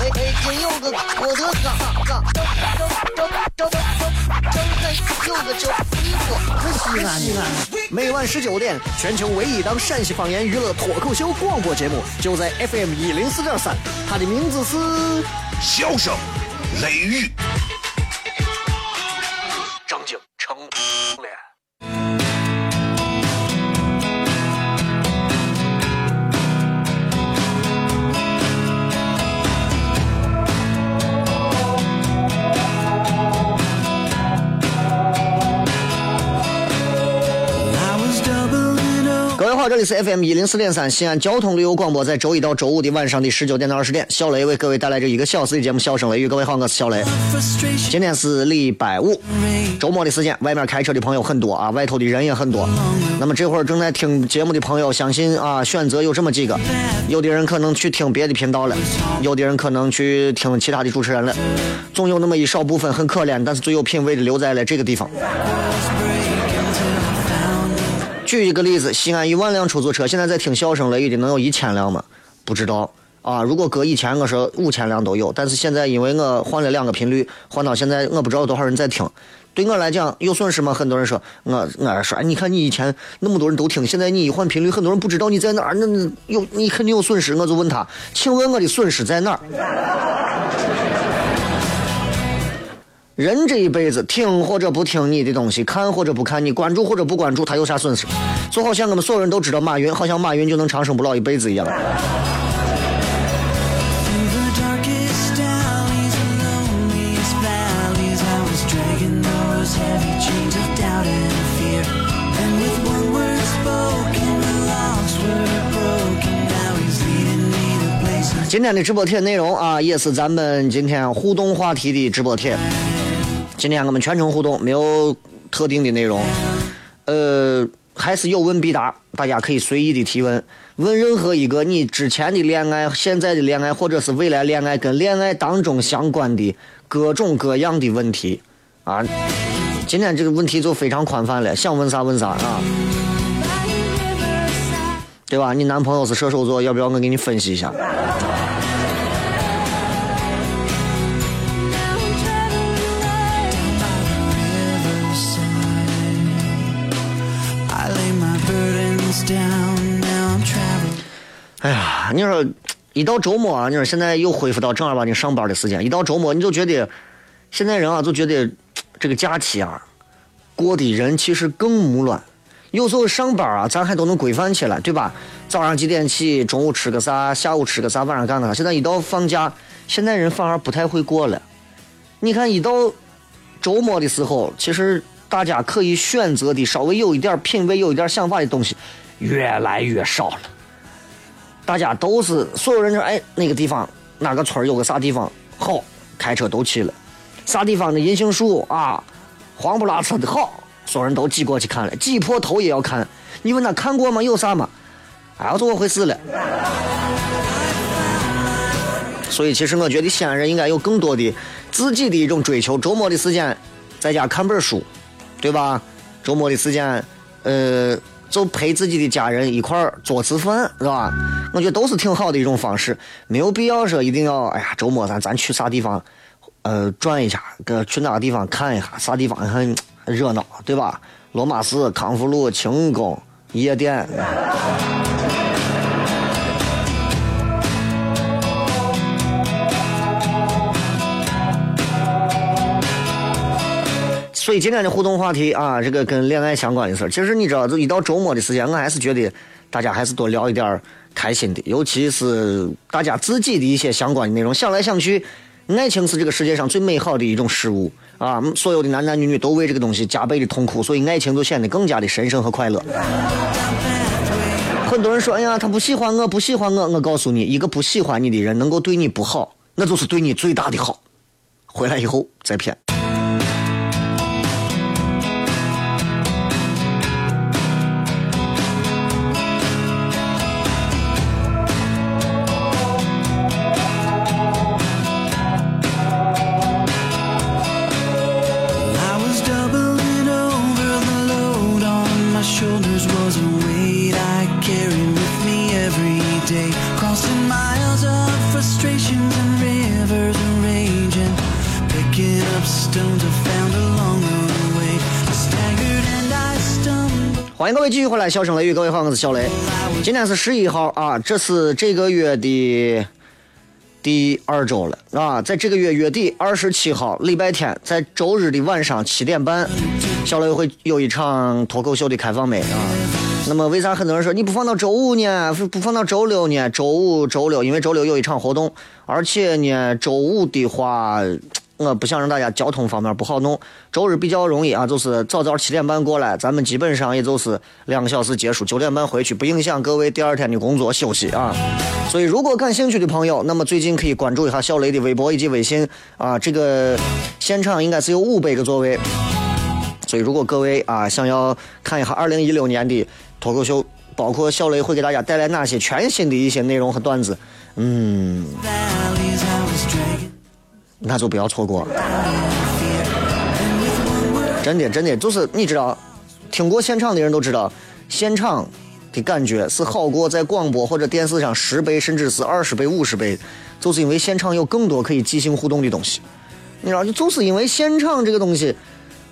哎哎！今有个我的嘎嘎，张张张张张张有个叫你我，可西安的。每晚十九点，全球唯一档陕西方言娱乐脱口秀广播节目，就在 FM 一零四点三，它的名字是《笑声雷雨》。这里是 FM 一零四点三西安交通旅游广播，在周一到周五的晚上的十九点到二十点，小雷为各位带来这一个小时的节目《笑声雷雨》。各位好，我是小雷。今天是礼拜五，周末的时间，外面开车的朋友很多啊，外头的人也很多。那么这会儿正在听节目的朋友，相信啊，选择有这么几个，有的人可能去听别的频道了，有的人可能去听其他的主持人了，总有那么一少部分很可怜，但是最有品位的留在了这个地方。举一个例子，西安一万辆出租车，现在在听笑声雷雨的能有一千辆吗？不知道啊。如果搁以前，我说五千辆都有，但是现在因为我换了两个频率，换到现在我不知道有多少人在听。对我来讲有损失吗？很多人说，我我说，你看你以前那么多人都听，现在你一换频率，很多人不知道你在哪儿，那有你肯定有损失。我就问他，请问我的损失在哪儿？人这一辈子，听或者不听你的东西，看或者不看你，关注或者不关注，他有啥损失？就好像我们所有人都知道马云，好像马云就能长生不老一辈子一样。今天的直播贴内容啊，也是咱们今天互动话题的直播贴。今天我们全程互动，没有特定的内容，呃，还是有问必答，大家可以随意的提问，问任何一个你之前的恋爱、现在的恋爱，或者是未来恋爱跟恋爱当中相关的各种各样的问题啊。今天这个问题就非常宽泛了，想问啥问啥啊，对吧？你男朋友是射手座，要不要我给你分析一下？你说一到周末啊，你说现在又恢复到正儿八经上班的时间。一到周末，你就觉得现在人啊，就觉得这个假期啊过的人其实更木乱。有时候上班啊，咱还都能规范起来，对吧？早上几点起，中午吃个啥，下午吃个啥，晚上干个啥。现在一到放假，现在人反而不太会过了。你看，一到周末的时候，其实大家可以选择的稍微有一点品味、有一点想法的东西。越来越少了，大家都是所有人说，哎，那个地方哪个村有个啥地方好，开车都去了，啥地方的银杏树啊，黄不拉扯的好，所有人都挤过去看了，挤破头也要看。你问他看过吗？有啥吗？哎，怎么回事了？所以，其实我觉得西安人应该有更多的自己的一种追求。周末的时间在家看本书，对吧？周末的时间，呃。就陪自己的家人一块儿做次饭，是吧？我觉得都是挺好的一种方式，没有必要说一定要，哎呀，周末咱咱去啥地方，呃，转一下，搁去哪个地方看一下，啥地方很热闹，对吧？罗马寺、康复路、清宫、夜店。所以今天的互动话题啊，这个跟恋爱相关的事儿，其实你知道，就一到周末的时间，我还是觉得大家还是多聊一点儿开心的，尤其是大家自己的一些相关的内容。想来想去，爱情是这个世界上最美好的一种事物啊！所有的男男女女都为这个东西加倍的痛苦，所以爱情就显得更加的神圣和快乐。很多人说：“哎呀，他不喜欢我，不喜欢我。”我告诉你，一个不喜欢你的人能够对你不好，那就是对你最大的好。回来以后再骗。继续回来，笑声雷雨，各位好，我是小雷。今天是十一号啊，这是这个月的第二周了啊，在这个月月底二十七号礼拜天，在周日的晚上七点半，小雷会有一场脱口秀的开放麦啊。那么为啥很多人说你不放到周五呢？不放到周六呢？周五、周六，因为周六有一场活动，而且呢，周五的话。我不想让大家交通方面不好弄，周日比较容易啊，就是早早七点半过来，咱们基本上也就是两个小时结束，九点半回去，不影响各位第二天的工作休息啊。所以如果感兴趣的朋友，那么最近可以关注一下小雷的微博以及微信啊，这个现场应该是有五百个座位，所以如果各位啊想要看一下二零一六年的脱口秀，包括小雷会给大家带来哪些全新的一些内容和段子，嗯。那就不要错过，真的真的就是你知道，听过现场的人都知道，现场的感觉是好过在广播或者电视上十倍甚至是二十倍、五十倍，就是因为现场有更多可以即兴互动的东西。你知道，就是因为现场这个东西，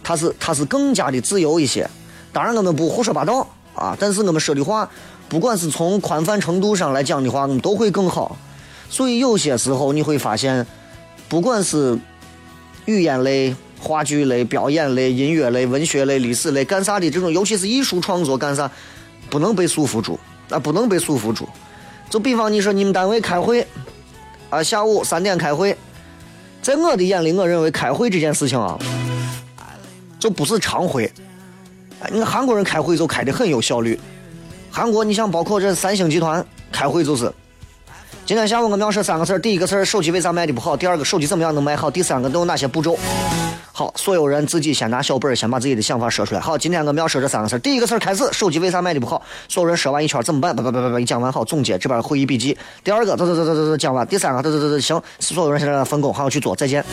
它是它是更加的自由一些。当然我们不胡说八道啊，但是我们说的话，不管是从宽泛程度上来讲的话，我们都会更好。所以有些时候你会发现。不管是语言类、话剧类、表演类、音乐类、文学类、历史类，干啥的这种，尤其是艺术创作干啥，不能被束缚住，啊，不能被束缚住。就比方你说你们单位开会，啊，下午三点开会，在我的眼里，我认为开会这件事情啊，就不是常会。你看韩国人开会就开的很有效率，韩国你像包括这三星集团开会就是。今天下午我们要说三个词儿，第一个词儿手机为啥卖的不好？第二个手机怎么样能卖好？第三个都有哪些步骤？好，所有人自己先拿小本儿，先把自己的想法说出来。好，今天我们要说这三个事儿，第一个事儿开始，手机为啥卖的不好？所有人说完一圈怎么办？不不不不不，讲完好总结这边会议笔记。第二个，走走走走走走，讲完。第三个，走走走走，行，所有人现在分工，好去做，再见。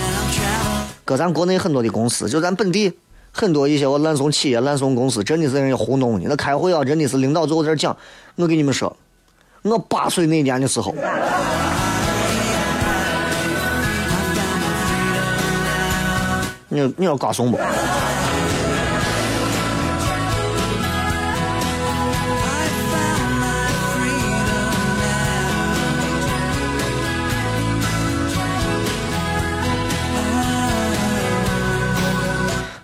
搁咱国内很多的公司，就咱本地很多一些我烂怂企业、烂怂公司，真的是让人糊弄你。那开会啊，真的是领导最后在这讲，我跟你们说。我八岁那年的时候，你你要告诉我。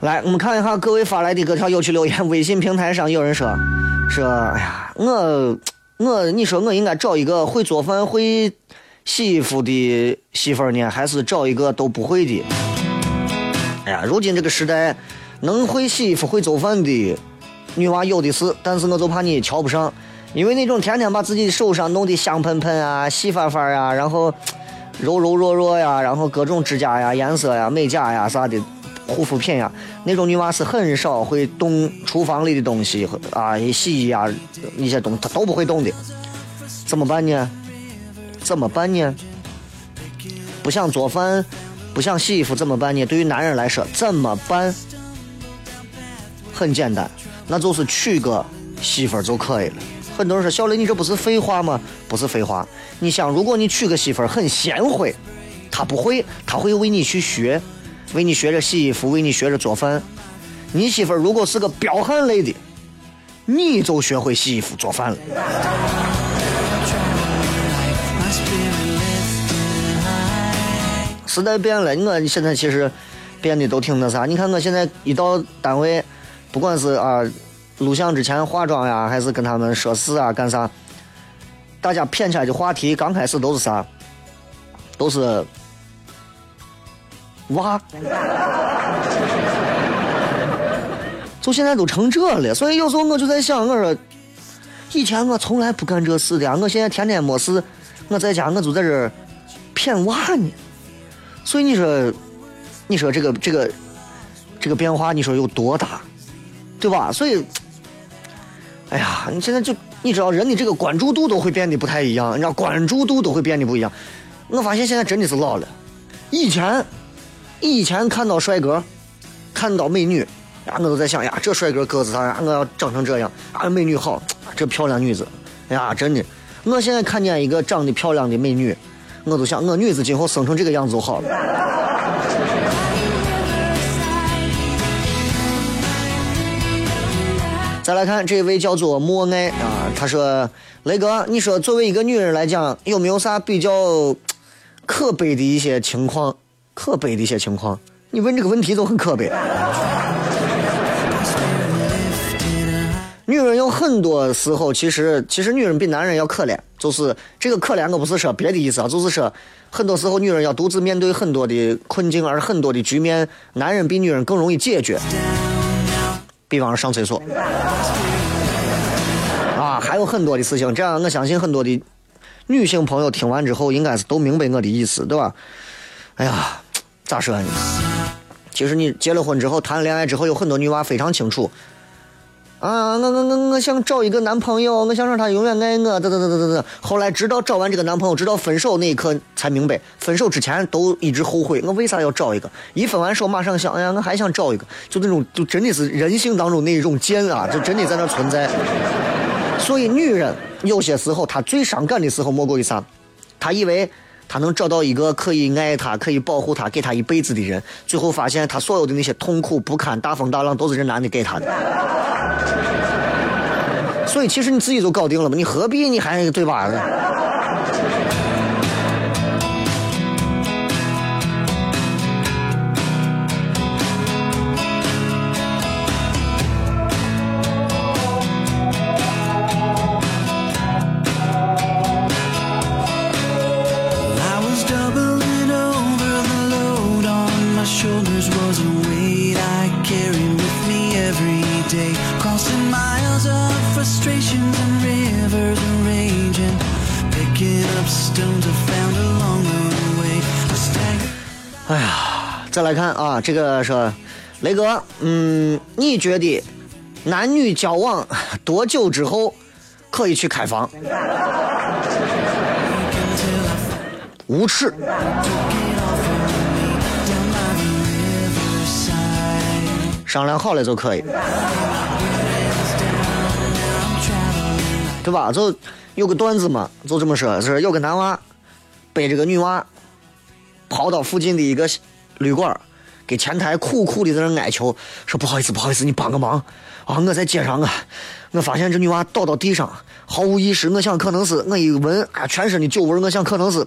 来，我们看一下各位发来的各条有趣留言。微信平台上有人说：“说，哎呀，我。”我你说我应该找一个会做饭会洗衣服的媳妇儿呢，还是找一个都不会的？哎呀，如今这个时代，能会洗衣服会做饭的女娃有的是，但是我就怕你瞧不上，因为那种天天把自己手上弄得香喷喷啊、细发发呀，然后柔柔弱弱呀，然后各种指甲呀、颜色呀、美甲呀啥的。护肤品呀，那种女娃是很少会动厨房里的东西啊，洗衣啊那些东她都不会动的，怎么办呢？怎么办呢？不想做饭，不想洗衣服怎么办呢？对于男人来说，怎么办？很简单，那就是娶个媳妇就可以了。很多人说小雷，你这不是废话吗？不是废话。你想，如果你娶个媳妇很贤惠，她不会，她会为你去学。为你学着洗衣服，为你学着做饭。你媳妇儿如果是个彪悍类的，你就学会洗衣服做饭了。时代变了，我现在其实变得都挺那啥。你看我现在一到单位，不管是啊录像之前化妆呀，还是跟他们说事啊干啥，大家谝起来的话题刚开始都是啥，都是。哇！就现在都成这了，所以有时候我就在想，我说以前我从来不干这事的，我现在天天没事，我在家我就在这骗娃呢。所以你说，你说这个这个这个变化，你说有多大，对吧？所以，哎呀，你现在就你知道人的这个关注度都会变得不太一样，你知道关注度都会变得不一样。我发现现在真的是老了，以前。以前看到帅哥，看到美女，呀，我都在想呀，这帅哥个子咋样？我要长成这样啊！美女好，这漂亮女子，哎呀，真的。我现在看见一个长得漂亮的美女，我都想，我女子今后生成这个样子就好了。再来看这位叫做莫爱啊，他说：“雷哥，你说作为一个女人来讲，有没有啥比较可悲的一些情况？可悲的一些情况？你问这个问题都很可悲。女人有很多时候，其实其实女人比男人要可怜，就是这个可怜，我不是说别的意思啊，就是说很多时候女人要独自面对很多的困境，而很多的局面，男人比女人更容易解决。比方说上厕所，啊，还有很多的事情。这样，我相信很多的女性朋友听完之后，应该是都明白我的意思，对吧？哎呀，咋说呢？其实你结了婚之后，谈了恋爱之后，有很多女娃非常清楚。啊，我我我我想找一个男朋友，我想让他永远爱我，等等等等等等。后来直到找完这个男朋友，直到分手那一刻才明白，分手之前都一直后悔，我为啥要找一个？一分完手马上想，哎呀，我还想找一个，就那种，就真的是人性当中那一种贱啊，就真的在那存在。所以女人有些时候她最伤感的时候莫过于啥？她以为他能找到一个可以爱他、可以保护他、给他一辈子的人，最后发现他所有的那些痛苦不堪、大风大浪都是这男的给他的。所以其实你自己都搞定了嘛，你何必你还对吧？哎呀，再来看啊，这个说，雷哥，嗯，你觉得男女交往多久之后可以去开房？无耻！商量好了就可以，对吧？就有个段子嘛，就这么说，是有个男娃背着个女娃。跑到附近的一个旅馆，给前台苦苦的在那哀求，说不好意思，不好意思，你帮个忙啊！我在街上啊，我发现这女娃倒到地上，毫无意识。我想可能是我一闻啊，全身的酒味，我想可能是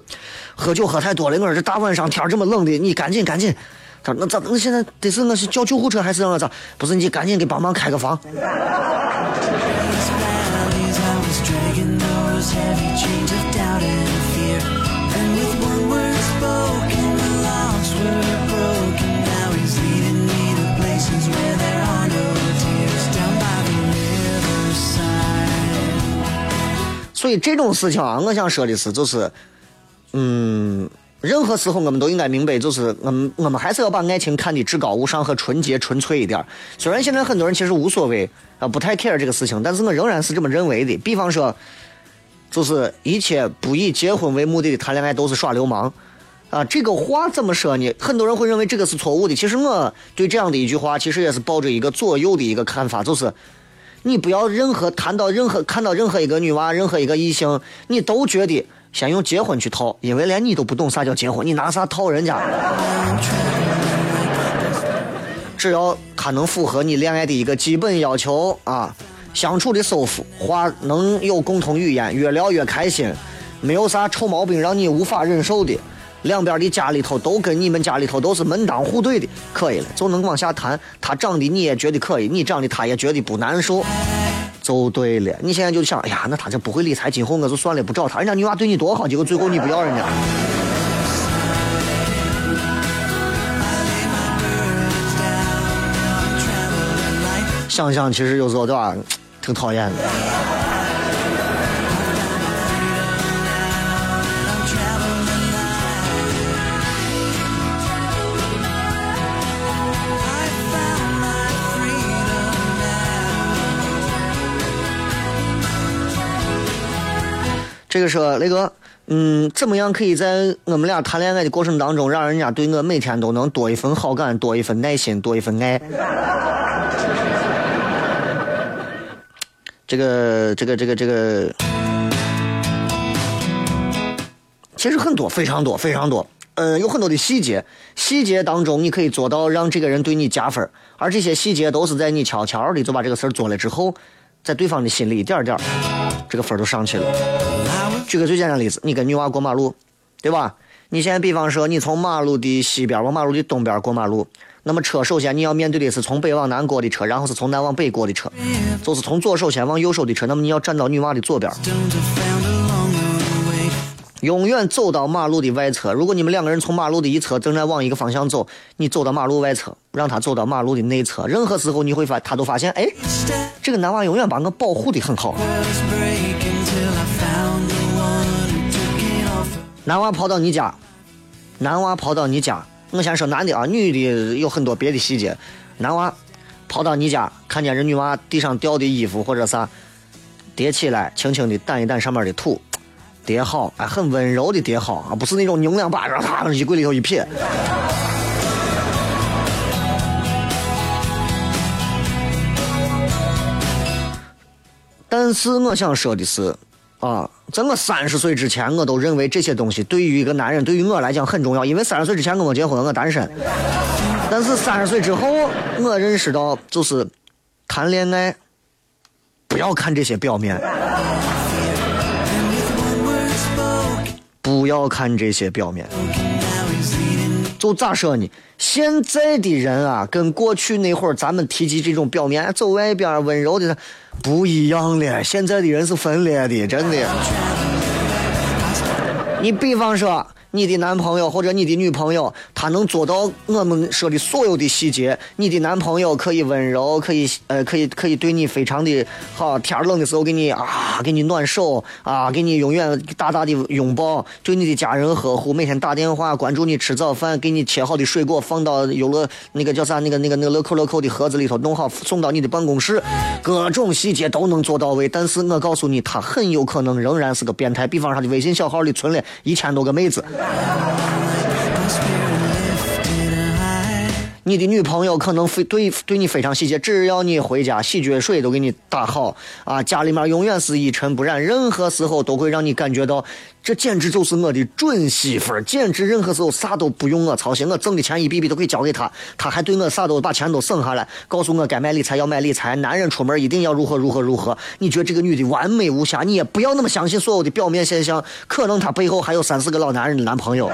喝酒喝太多了。我说这大晚上天这么冷的，你赶紧赶紧。说那咋？那现在得是我是叫救护车还是让我咋？不是你赶紧给帮忙开个房。所以这种事情啊，我想说的是，就是，嗯，任何时候我们都应该明白，就是我们我们还是要把爱情看得至高无上和纯洁纯粹一点。虽然现在很多人其实无所谓啊，不太 care 这个事情，但是我仍然是这么认为的。比方说，就是一切不以结婚为目的的谈恋爱都是耍流氓啊，这个话怎么说呢？很多人会认为这个是错误的。其实我对这样的一句话，其实也是抱着一个左右的一个看法，就是。你不要任何谈到任何看到任何一个女娃，任何一个异性，你都觉得先用结婚去套，因为连你都不懂啥叫结婚，你拿啥套人家？只要他能符合你恋爱的一个基本要求啊，相处的舒服，话能有共同语言，越聊越开心，没有啥臭毛病让你无法忍受的。两边的家里头都跟你们家里头都是门当户对的，可以了，就能往下谈。他长得你也觉得可以，你长得他也觉得不难受，就对了。你现在就想，哎呀，那他这不会理财，今后我就算了，不找他。人家女娃对你多好，结果最后你不要人家。想想其实有时候对吧，挺讨厌的。这个说雷哥，嗯，怎么样可以在我们俩谈恋爱的过程当中，让人家对我每天都能多一份好感，多一份耐心，多一份爱？这个，这个，这个，这个，其实很多，非常多，非常多。嗯，有很多的细节，细节当中你可以做到让这个人对你加分，而这些细节都是在你悄悄的就把这个事儿做了之后，在对方的心里一点点，这个分都上去了。举个最简单的例子，你跟女娃过马路，对吧？你现在比方说你从马路的西边往马路的东边过马路，那么车首先你要面对的是从北往南过的车，然后是从南往北过的车，就是从左手先往右手的车，那么你要站到女娃的左边。永远走到马路的外侧。如果你们两个人从马路的一侧正在往一个方向走，你走到马路外侧，让他走到马路的内侧。任何时候你会发，他都发现，哎，这个男娃永远把我保护的很好。男娃跑到你家，男娃跑到你家。我先说男的啊，女的有很多别的细节。男娃跑到你家，看见人女娃地上掉的衣服或者啥，叠起来，轻轻的掸一掸上面的土。叠好，哎，很温柔的叠好啊，不是那种拧两把，然后他衣柜里头一撇。但是我想说的是，啊，在我三十岁之前，我都认为这些东西对于一个男人，对于我来讲很重要，因为三十岁之前我没结婚，我单身。但是三十岁之后，我认识到，就是谈恋爱不要看这些表面。不要看这些表面，就咋说呢？现在的人啊，跟过去那会儿咱们提及这种表面，走外边温柔的不一样了。现在的人是分裂的，真的。你比方说。你的男朋友或者你的女朋友，他能做到我们说的所有的细节。你的男朋友可以温柔，可以呃，可以可以对你非常的好。天冷的时候给你啊，给你暖手啊，给你永远大大的拥抱，对你的家人呵护，每天打电话关注你吃早饭，给你切好的水果放到游乐那个叫啥那个那个那个乐扣乐扣的盒子里头弄好送到你的办公室，各种细节都能做到位。但是我告诉你，他很有可能仍然是个变态。比方说他的微信小号里存了一千多个妹子。Música 你的女朋友可能非对对你非常细节，只要你回家，洗脚水都给你打好啊，家里面永远是一尘不染，任何时候都会让你感觉到，这简直就是我的准媳妇儿，简直任何时候啥都不用我操心，我挣的钱一笔笔都可以交给她，她还对我啥都把钱都省下来，告诉我该买理财要买理财，男人出门一定要如何如何如何。你觉得这个女的完美无瑕，你也不要那么相信所有的表面现象，可能她背后还有三四个老男人的男朋友。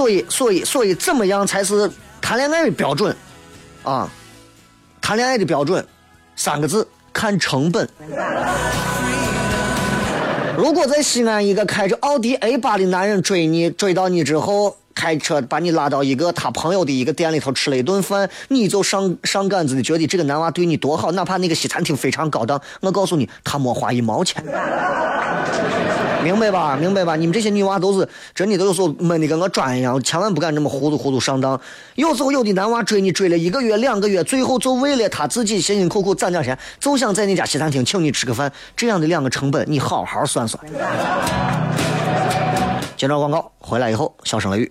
所以，所以，所以，怎么样才是谈恋爱的标准？啊，谈恋爱的标准，三个字：看成本。如果在西安，一个开着奥迪 A 八的男人追你，追到你之后，开车把你拉到一个他朋友的一个店里头吃了一顿饭，你就上上杆子的觉得这个男娃对你多好，哪怕那个西餐厅非常高档，我告诉你，他没花一毛钱。明白吧？明白吧？你们这些女娃都是真的，都有时候闷的跟个砖一样，千万不敢这么糊涂糊涂上当。有时候有的男娃追你追了一个月、两个月，最后就为了他自己辛辛苦苦攒点钱，就想在那家西餐厅请你吃个饭。这样的两个成本，你好好算算。接着广告回来以后，小声雷雨。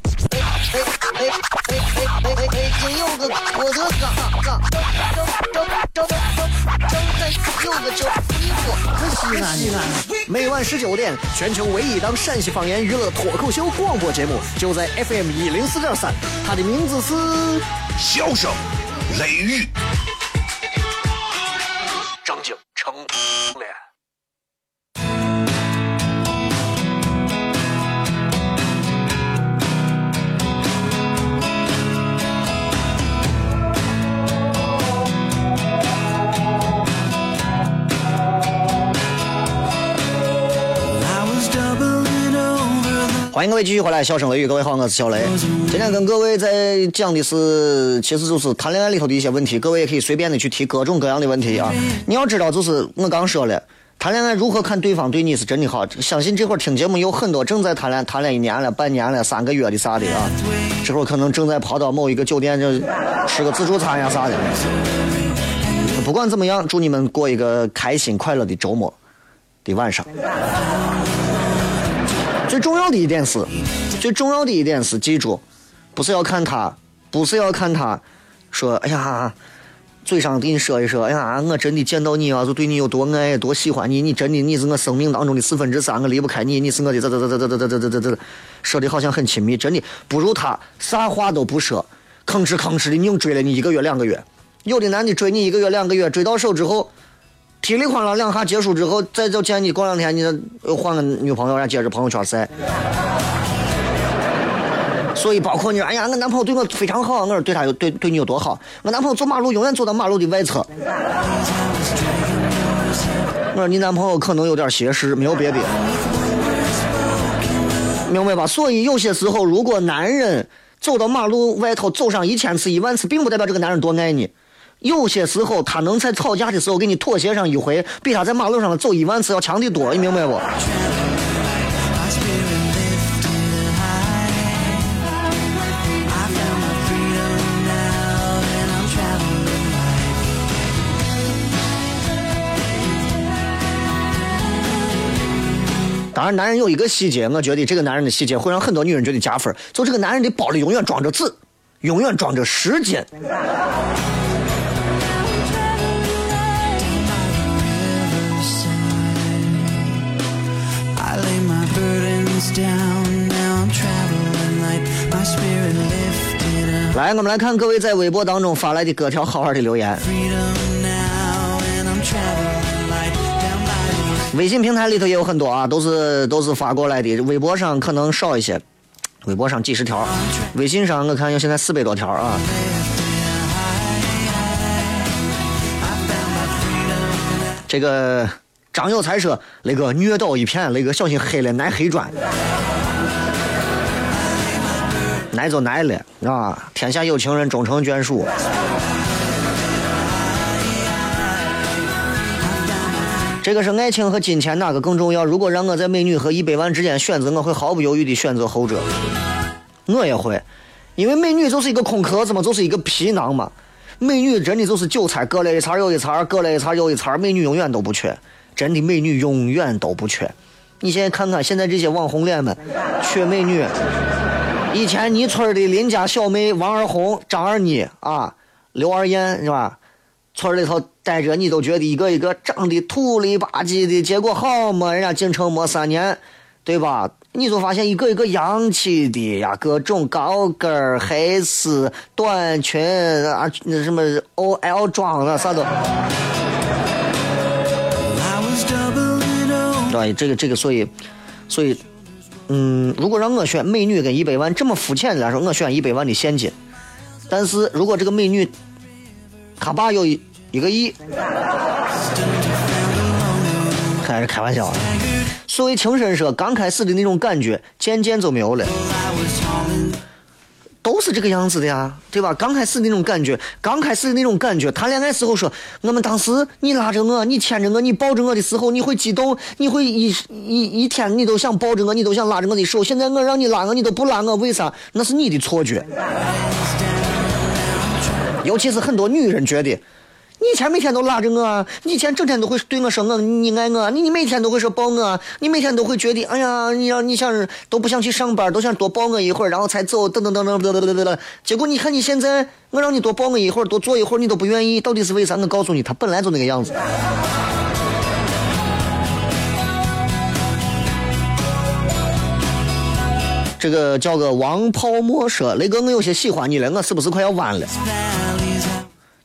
哎哎哎哎哎哎哎！今有个我的哥哥，正正正正正在有个叫衣服和西安西。每晚十九点，全球唯一档陕西方言娱乐脱口秀广播节目，就在 FM 一零四点三。它的名字是《笑声雷雨》。张景成脸。欢迎各位继续回来，笑声雷雨，各位好，我是小雷。今天跟各位在讲的是，其实就是谈恋爱里头的一些问题，各位也可以随便的去提各种各样的问题啊。你要知道，就是我刚说了，谈恋爱如何看对方对你是真的好？相信这会儿听节目有很多正在谈恋谈恋一年了、半年了、三个月的啥的啊，这会儿可能正在跑到某一个酒店就吃个自助餐呀啥的。不管怎么样，祝你们过一个开心快乐的周末的晚上。最重要的一点是，最重要的一点是，记住，不是要看他，不是要看他，说，哎呀，嘴上给你说一说，哎呀，我真的见到你啊，就对你有多爱，多喜欢你，你真的你是我生命当中的四分之三，我离不开你，你是我的这这这这这这这这这，说的好像很亲密，真的不如他啥话都不说，吭哧吭哧的硬追了你一个月两个月。有的男的追你一个月两个月，追到手之后，踢里哐啷两下结束之后，再就见你过两天，你又换个女朋友，然后接着朋友圈晒。所以包括你，哎呀，我男朋友对我非常好，我说对他有对对你有多好？我男朋友走马路永远走到马路的外侧。我说你男朋友可能有点斜视，没有别的，明白吧？所以有些时候，如果男人走到马路外头走上一千次、一万次，并不代表这个男人多爱你。有些时候，他能在吵架的时候给你妥协上一回，比他在马路上走一万次要强得多，你明白不？当然，男人有一个细节，我觉得这个男人的细节会让很多女人觉得加分。就这个男人的包里永远装着纸，永远装着时间。来，我们来看各位在微博当中发来的各条好玩的留言。微信平台里头也有很多啊，都是都是发过来的。微博上可能少一些，微博上几十条，微信上我看有现在四百多条啊。这个。张有才说：“那个虐倒一片，那个小心黑了挨黑砖。来就来了啊！天下有情人终成眷属。这个是爱情和金钱哪个更重要？如果让我在美女和一百万之间选择，我会毫不犹豫的选择后者。我也会，因为美女就是一个空壳子嘛，就是一个皮囊嘛。美女真的就是韭菜，割了一茬又一茬，割了一茬又一茬，美女永远都不缺。”真的美女永远都不缺，你现在看看现在这些网红脸们，缺美女。以前你村的邻家小妹王二红、张二妮啊、刘二燕是吧？村里头待着你都觉得一个一个长得土里吧唧的，结果好嘛，人家进城没三年，对吧？你就发现一个一个洋气的呀，各种高跟黑丝、短裙啊，那什么 OL 装啊，啥都。对，这个这个，所以，所以，嗯，如果让我选美女跟一百万这么肤浅的来说，我选一百万的现金。但是如果这个美女，她爸有一一个亿，还是开玩笑啊。所谓情深说，刚开始的那种感觉，渐渐就没有了。都是这个样子的呀，对吧？刚开始那种感觉，刚开始的那种感觉，谈恋爱时候说，我们当时你拉着我，你牵着我，你抱着我的时候，你会激动，你会一一一天你都想抱着我，你都想拉着我的手。现在我让你拉我，你都不拉我，为啥？那是你的错觉。尤其是很多女人觉得。你以前每天都拉着我，你以前整天都会对我说我你爱我，你你每天都会说抱我，你每天都会觉得哎呀，你让你想都不想去上班，都想多抱我一会儿，然后才走，等等等等等等等等等。结果你看你现在，我让你多抱我一会儿，多坐一会儿，你都不愿意，到底是为啥？我告诉你，他本来就那个样子。这个叫个王泡沫说，雷哥，我有些喜欢你了，我是不是快要弯了？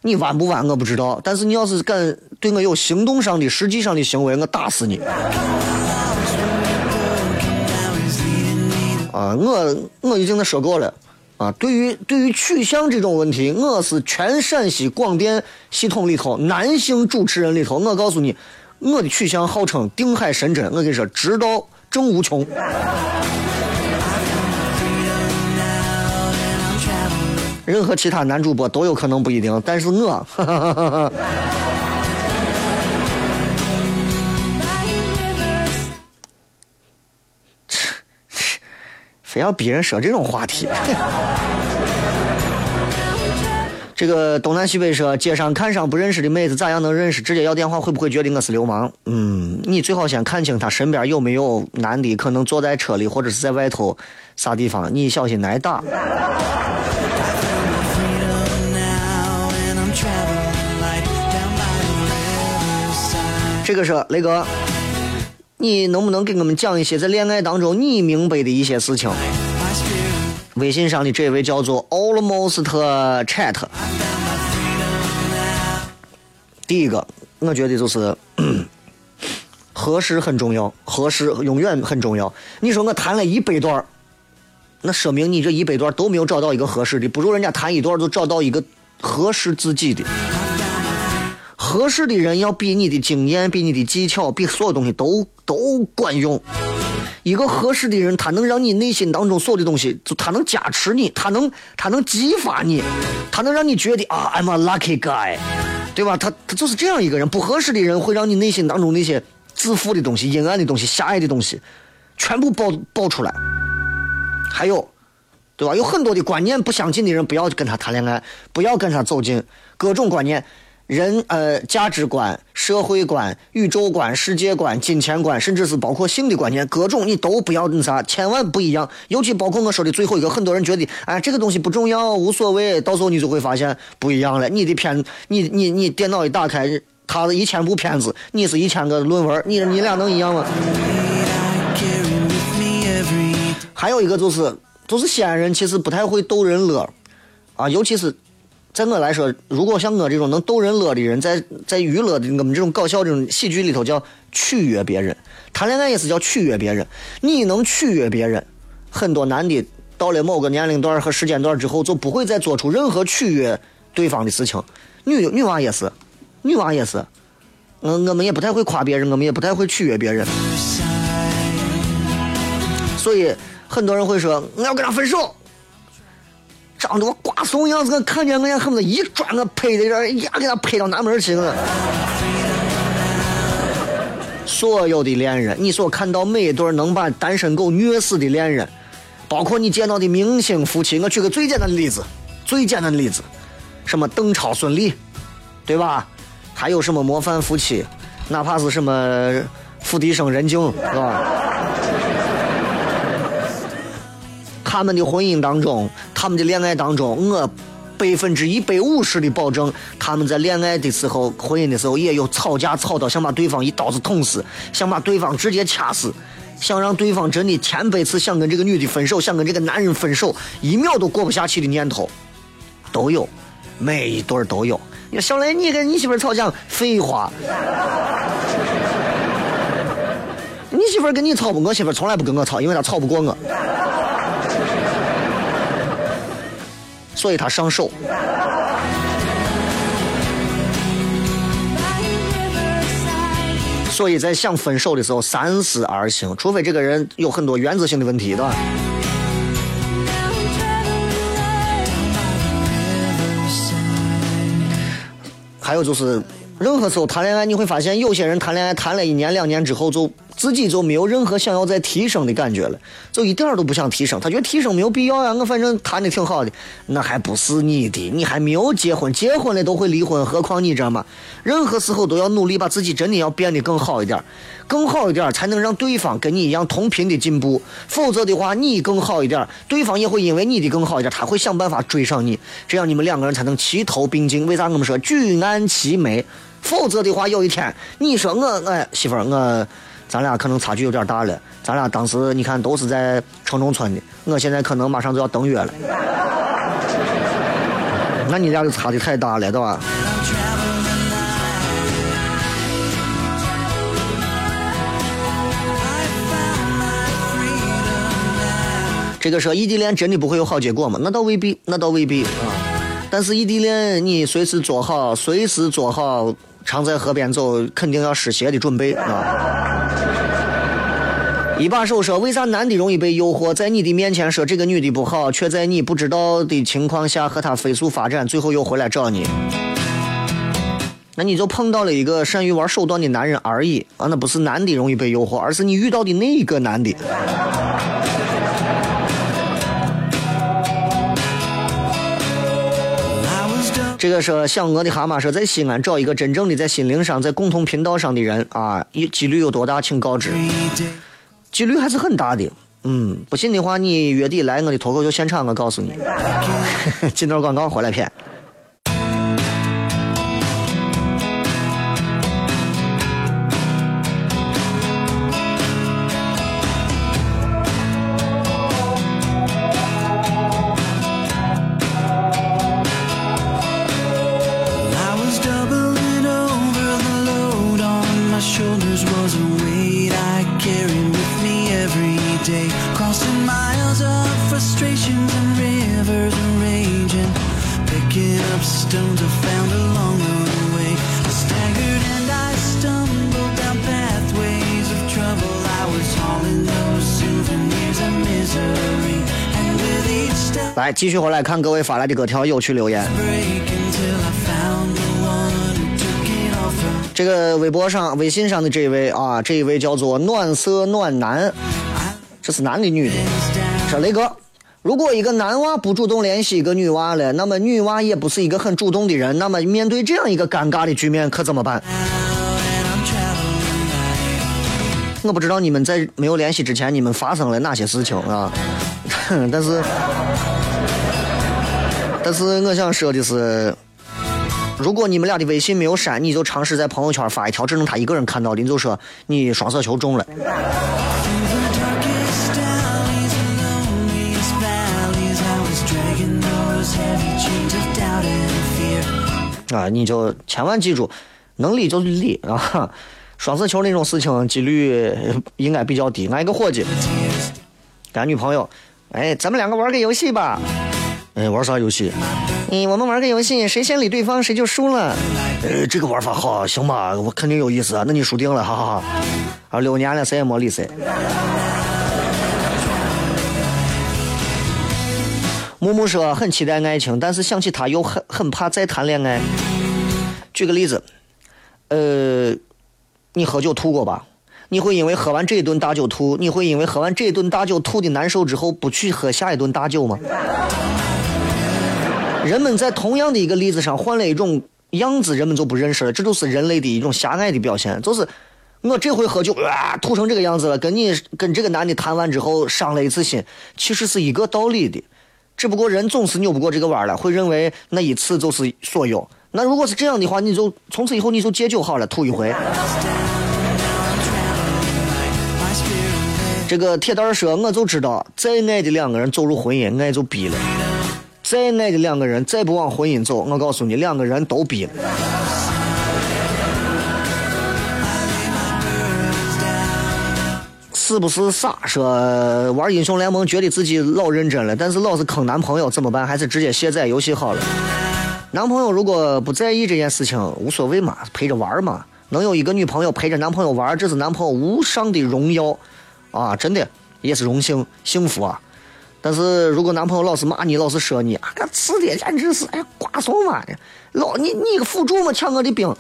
你弯不弯我不知道，但是你要是敢对我有行动上的、实际上的行为，我打死你！啊，我我已经说过了，啊，对于对于取向这种问题，我是全陕西广电系统里头男性主持人里头，我告诉你，我的取向号称定海神针，我跟你说，直到正无穷。任何其他男主播都有可能不一定，但是我，切，非要逼人说这种话题。这个东南西北说，街上看上不认识的妹子咋样能认识？直接要电话会不会觉得我是流氓？嗯，你最好先看清他身边有没有男的，可能坐在车里或者是在外头啥地方，你小心挨打。这个是雷哥，你能不能给我们讲一些在恋爱当中你明白的一些事情？微信上的这位叫做 Almost Chat。第一个，我觉得就是 合适很重要，合适永远很重要。你说我谈了一百段那说明你这一百段都没有找到一个合适的，不如人家谈一段就找到一个合适自己的。合适的人要比你的经验、比你的技巧、比所有东西都都管用。一个合适的人，他能让你内心当中所有的东西，就他能加持你，他能他能激发你，他能让你觉得啊，I'm a lucky guy，对吧？他他就是这样一个人。不合适的人会让你内心当中那些自负的东西、阴暗的东西、狭隘的东西，全部爆爆出来。还有，对吧？有很多的观念不相近的人，不要跟他谈恋爱，不要跟他走近，各种观念。人呃，价值观、社会观、宇宙观、世界观、金钱观，甚至是包括性的观念，各种你都不要那啥，千万不一样。尤其包括我说的最后一个，很多人觉得，哎，这个东西不重要，无所谓。到时候你就会发现不一样了。你的片，你你你电脑一打开，他是一千部片子，你是一千个论文，你你俩能一样吗？还有一个就是，就是西安人其实不太会逗人乐，啊，尤其是。在我来说，如果像我这种能逗人乐的人，在在娱乐的我们这种搞笑这种喜剧里头叫取悦别人，谈恋爱也是叫取悦别人。你能取悦别人，很多男的到了某个年龄段和时间段之后，就不会再做出任何取悦对方的事情。女女娃也是，女娃也是，嗯，我们也不太会夸别人，我们也不太会取悦别人。所以很多人会说，我要跟他分手。长得我瓜怂样子，我看见我也恨不得一转我拍在这儿，一下给他拍到南门去了。所有的恋人，你所看到每一对能把单身狗虐死的恋人，包括你见到的明星夫妻，我举个最简单的例子，最简单的例子，什么邓超、孙俪，对吧？还有什么模范夫妻，哪怕是什么付笛声、任静，是吧？他们的婚姻当中，他们的恋爱当中，我百分之一百五十的保证，他们在恋爱的时候、婚姻的时候也有吵架，吵到想把对方一刀子捅死，想把对方直接掐死，想让对方真的千百次想跟这个女的分手，想跟这个男人分手，一秒都过不下去的念头，都有，每一对都有。你小雷，你跟你媳妇吵架，废话。你媳妇跟你吵不？我媳妇从来不跟我吵，因为她吵不过我。所以他上手。所以在想分手的时候三思而行，除非这个人有很多原则性的问题，对吧？还有就是，任何时候谈恋爱，你会发现有些人谈恋爱谈了一年两年之后就。自己就没有任何想要再提升的感觉了，就一点都不想提升。他觉得提升没有必要呀，我反正谈的挺好的，那还不是你的，你还没有结婚，结婚了都会离婚，何况你这嘛？任何时候都要努力把自己真的要变得更好一点，更好一点才能让对方跟你一样同频的进步。否则的话，你更好一点，对方也会因为你的更好一点，他会想办法追上你，这样你们两个人才能齐头并进。为啥我们说举案齐眉？否则的话，有一天你说我，哎，媳妇儿我。咱俩可能差距有点大了，咱俩当时你看都是在城中村的，我现在可能马上就要登月了，那你俩就差的太大了，对吧？这个说异地恋真的不会有好结果吗？那倒未必，那倒未必啊。但是异地恋你随时做好，随时做好。常在河边走，肯定要湿鞋的准备啊！一把手说：“为啥男的容易被诱惑，在你的面前说这个女的不好，却在你不知道的情况下和她飞速发展，最后又回来找你？那你就碰到了一个善于玩手段的男人而已啊！那不是男的容易被诱惑，而是你遇到的那一个男的。”这个说想我的蛤蟆说，在西安找一个真正的在心灵上、在共同频道上的人啊，几率有多大，请告知。几率还是很大的。嗯，不信的话，你月底来我的脱口秀现场，我告诉你。进段广告，回来片。来，继续回来看各位发来的各条有趣留言。这个微博上、微信上的这一位啊，这一位叫做暖色暖男，这是男的女的？说雷哥，如果一个男娃不主动联系一个女娃了，那么女娃也不是一个很主动的人，那么面对这样一个尴尬的局面，可怎么办？我不知道你们在没有联系之前，你们发生了哪些事情啊？但是，但是我想说的是，如果你们俩的微信没有删，你就尝试在朋友圈发一条，只能他一个人看到的，你就说你双色球中了。啊，你就千万记住，能理就理啊。双色球那种事情几率应该比较低。俺一个伙计，俺女朋友，哎，咱们两个玩个游戏吧。哎，玩啥游戏？嗯，我们玩个游戏，谁先理对方谁就输了。呃，这个玩法好，行吧？我肯定有意思啊。那你输定了，哈哈哈。啊，六年了，谁也没理谁。木木说很期待爱情，但是想起他又很很怕再谈恋爱。举个例子，呃。你喝酒吐过吧？你会因为喝完这一顿大酒吐？你会因为喝完这一顿大酒吐的难受之后不去喝下一顿大酒吗？人们在同样的一个例子上换了一种样子，人们就不认识了。这就是人类的一种狭隘的表现。就是我这回喝酒啊，吐成这个样子了，跟你跟这个男的谈完之后伤了一次心，其实是一个道理的。只不过人总是扭不过这个弯了，会认为那一次就是所有。那如果是这样的话，你就从此以后你就戒酒好了，吐一回。这个铁蛋说，我就知道，再爱的两个人走入婚姻，爱就逼了；再爱的两个人再不往婚姻走，我告诉你，两个人都逼了。是不是傻？说玩英雄联盟觉得自己老认真了，但是老是坑男朋友怎么办？还是直接卸载游戏好了。男朋友如果不在意这件事情，无所谓嘛，陪着玩嘛。能有一个女朋友陪着男朋友玩，这是男朋友无上的荣耀。啊，真的也是荣幸幸福啊！但是如果男朋友老是骂你，老是说你，啊个，吃的简直是哎呀瓜怂嘛的，老你你个辅助嘛抢我的兵，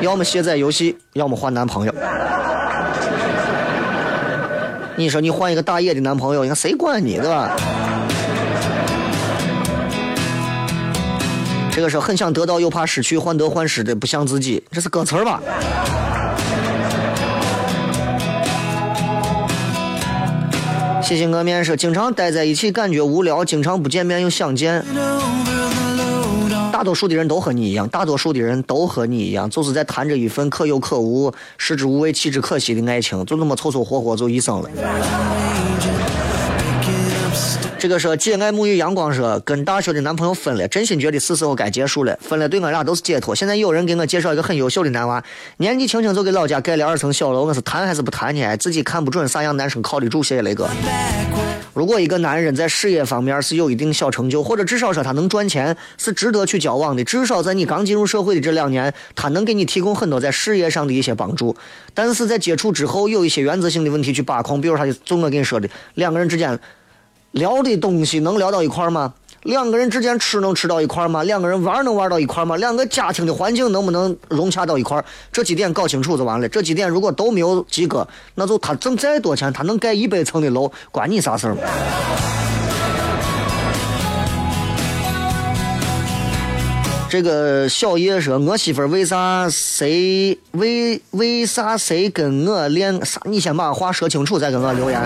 要么卸载游戏，要么换男朋友。你说你换一个大爷的男朋友，你看谁管你对吧？这个是很想得到又怕失去，患得患失的不像自己，这是歌词吧？谢谢我面试，经常待在一起感觉无聊，经常不见面又想见。大多数的人都和你一样，大多数的人都和你一样，就是在谈着一份可有可无、食之无味、弃之可惜的爱情，就那么凑凑合合就一生了。这个说姐爱沐浴阳光说跟大学的男朋友分了，真心觉得是时候该结束了。分了对我俩都是解脱。现在有人给我介绍一个很优秀的男娃，年纪轻轻就给老家盖了二层小楼，我是谈还是不谈呢？自己看不准啥样男生靠得住。谢谢雷哥。如果一个男人在事业方面是有一定小成就，或者至少说他能赚钱，是值得去交往的。至少在你刚进入社会的这两年，他能给你提供很多在事业上的一些帮助。但是在接触之后，有一些原则性的问题去把控，比如他就我跟你说的，两个人之间。聊的东西能聊到一块儿吗？两个人之间吃能吃到一块儿吗？两个人玩能玩到一块儿吗？两个家庭的环境能不能融洽到一块儿？这几点搞清楚就完了。这几点如果都没有及格，那就他挣再多钱，他能盖一百层的楼，关你啥事儿？这个小叶说：“我媳妇为啥谁为为啥谁跟我练啥？你先把话说清楚，再跟我留言。”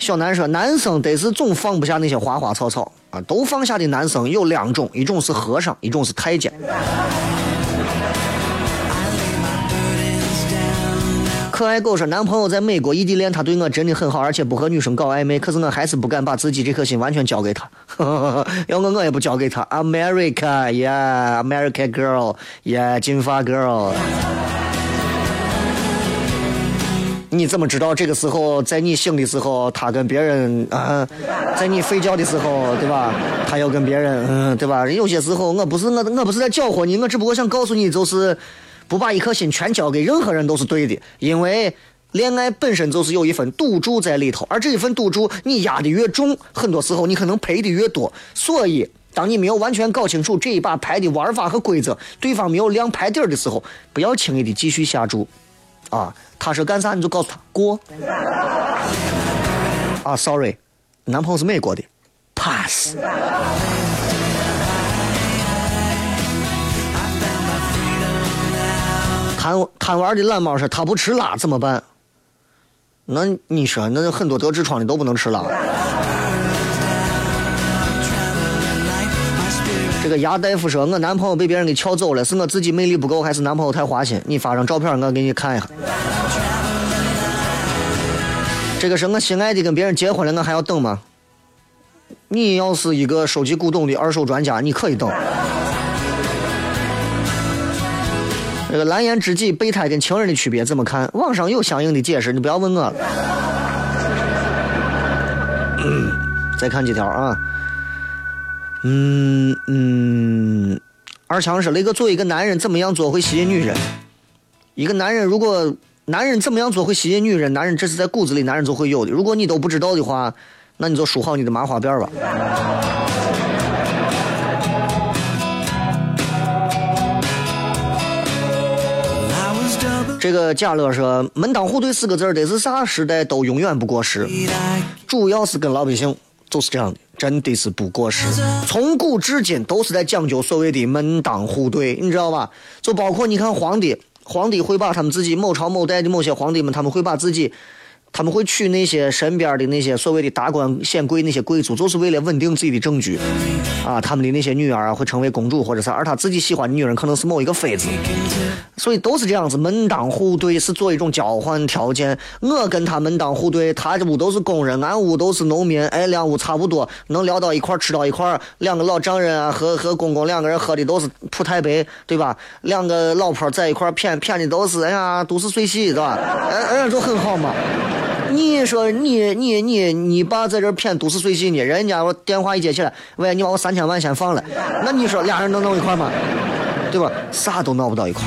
小南说：“男生得是总放不下那些花花草草啊，都放下的男生有两种，一种是和尚，一种是太监。”可爱狗说：“男朋友在美国异地恋，他对我真的很好，而且不和女生搞暧昧。可是我还是不敢把自己这颗心完全交给他。要我我也不交给他。America，yeah，America girl，yeah，金发 girl。你怎么知道这个时候，在你醒的时候，他跟别人啊，在你睡觉的时候，对吧？他要跟别人，嗯，对吧？有些时候，我不是我，我不是在搅和你，我只不过想告诉你，就是。”不把一颗心全交给任何人都是对的，因为恋爱本身就是有一份赌注在里头，而这一份赌注你压的越重，很多时候你可能赔的越多。所以，当你没有完全搞清楚这一把牌的玩法和规则，对方没有亮牌底儿的时候，不要轻易的继续下注。啊，他说干啥你就告诉他过。啊，sorry，男朋友是美国的，pass。贪贪玩的懒猫说：“他不吃辣怎么办？那你说，那很多得痔疮的都不能吃辣。”这个牙大夫说：“我男朋友被别人给撬走了，是我自己魅力不够，还是男朋友太花心？你发张照片，我给你看一下。”这个是我心爱的跟别人结婚了，我还要等吗？你要是一个收集古董的二手专家，你可以等。这个蓝颜知己、备胎跟情人的区别怎么看？网上有相应的解释，你不要问我了。再看几条啊，嗯嗯，二强说雷哥作为一个男人怎么样做会吸引女人？一个男人如果男人怎么样做会吸引女人？男人这是在骨子里，男人就会有的。如果你都不知道的话，那你就梳好你的麻花辫吧。这个贾乐说“门当户对”四个字得是啥时代都永远不过时，主要是跟老百姓就是这样的，真的是不过时。从古至今都是在讲究所谓的门当户对，你知道吧？就包括你看皇帝，皇帝会把他们自己某朝某代的某些皇帝们，他们会把自己。他们会娶那些身边的那些所谓的达官显贵，那些贵族，就是为了稳定自己的政局，啊，他们的那些女儿啊会成为公主或者啥，而他自己喜欢的女人可能是某一个妃子，所以都是这样子，门当户对是做一种交换条件。我跟他门当户对，他这屋都是工人，俺屋都是农民，哎，两屋差不多，能聊到一块吃到一块两个老丈人啊和和公公两个人喝的都是普太白，对吧？两个老婆在一块谝谝的都是哎呀都是水洗，对吧？哎哎，就很好嘛。你说你你你你爸在这骗都市水系呢？人家我电话一接起来，喂，你把我三千万先放了。那你说俩人能弄一块吗？对吧？啥都闹不到一块。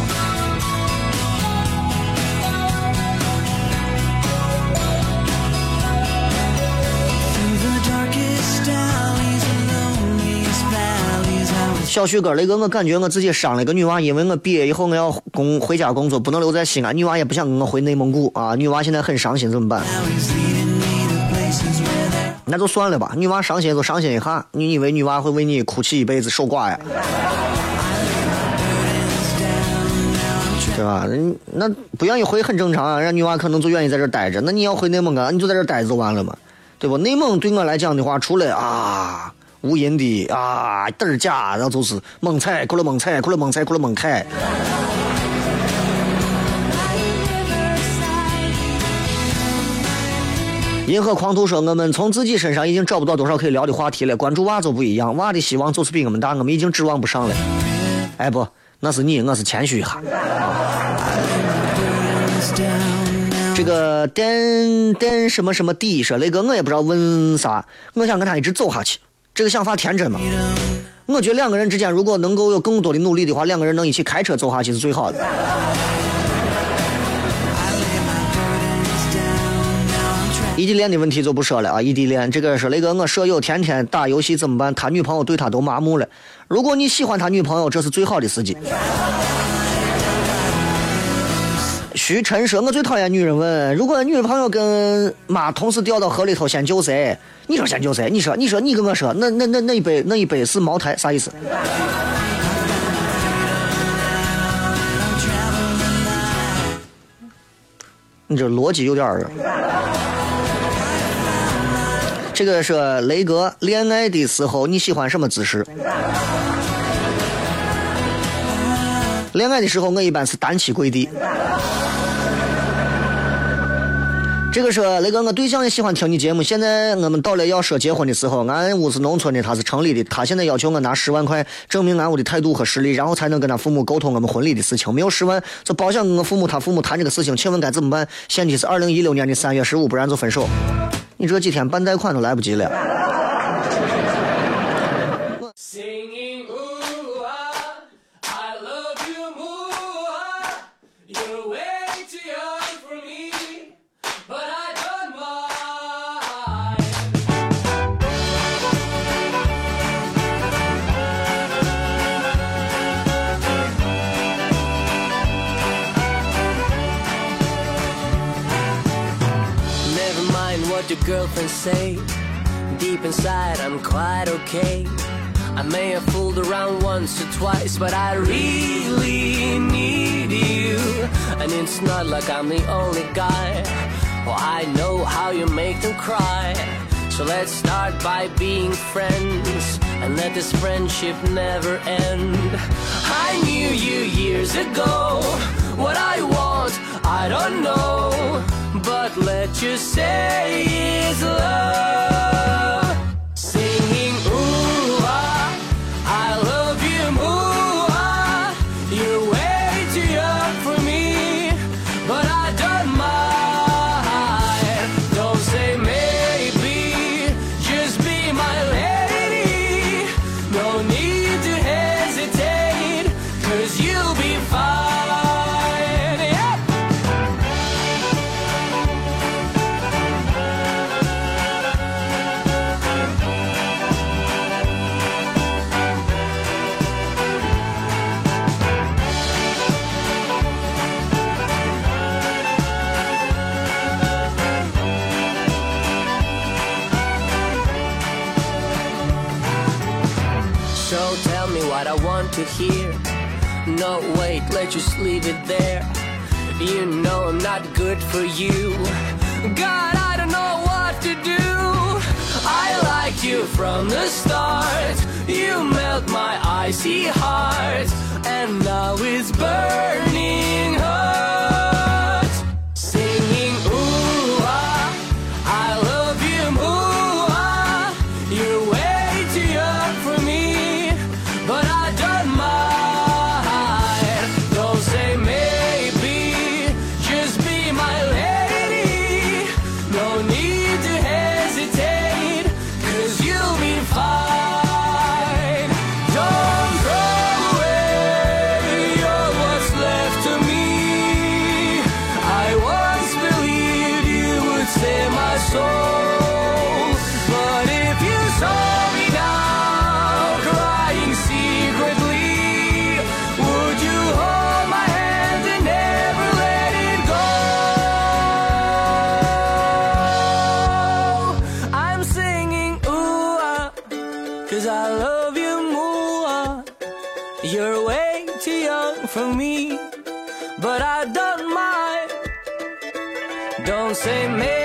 小旭哥，那个我感觉我自己伤了个女娃，因为我毕业以后我要工回家工作，不能留在西安。女娃也不想跟我回内蒙古啊，女娃现在很伤心，怎么办？那就算了吧，女娃伤心就伤心一下。你以为女娃会为你哭泣一辈子守寡呀？对吧？那不愿意回很正常啊，人女娃可能就愿意在这待着。那你要回内蒙啊，你就在这待着就完了嘛，对不？内蒙对我来讲的话，除了啊。无垠的啊，嘚儿假，然后就是猛踩，哭了猛踩，哭了猛踩，哭了猛踩。银河狂徒说：“我们从自己身上已经找不到多少可以聊的话题了。关注娃就不一样，娃的希望就是比我们大，我们已经指望不上了。”哎不，那是你，我是谦虚一下。这个电电什么什么底说那个我也不知道问啥，我想跟他一直走下去。这个想法天真吗？我觉得两个人之间如果能够有更多的努力的话，两个人能一起开车走下去是最好的。异地恋的问题就不说了啊，异地恋这个是雷哥我舍友天天打游戏怎么办？他女朋友对他都麻木了。如果你喜欢他女朋友，这是最好的时机。徐晨说：“我最讨厌女人问，如果女朋友跟妈同时掉到河里头，先救谁？你说先救谁？你说，你说，你跟我说，那那那那一杯那一杯是茅台，啥意思？”你这逻辑有点儿。这个是雷哥，恋爱的时候你喜欢什么姿势？恋爱的时候我一般是单膝跪地。这个是那个，我对象也喜欢听你节目。现在我们到了要说结婚的时候，俺屋是农村的，他是城里的，他现在要求我拿十万块证明俺屋的态度和实力，然后才能跟他父母沟通我们婚礼的事情。没有十万就包想跟我父母他父母谈这个事情，请问该怎么办？限期是二零一六年的三月十五，不然就分手。你这几天办贷款都来不及了。once or twice But I really need you. And it's not like I'm the only guy. Well I know how you make them cry. So let's start by being friends And let this friendship never end. I knew you years ago. What I want, I don't know. But let's just say it's love. To hear. No, wait, let's just leave it there. You know I'm not good for you. God, I don't know what to do. I liked you from the start. You melt my icy heart. And now it's burning hot. Don't say me.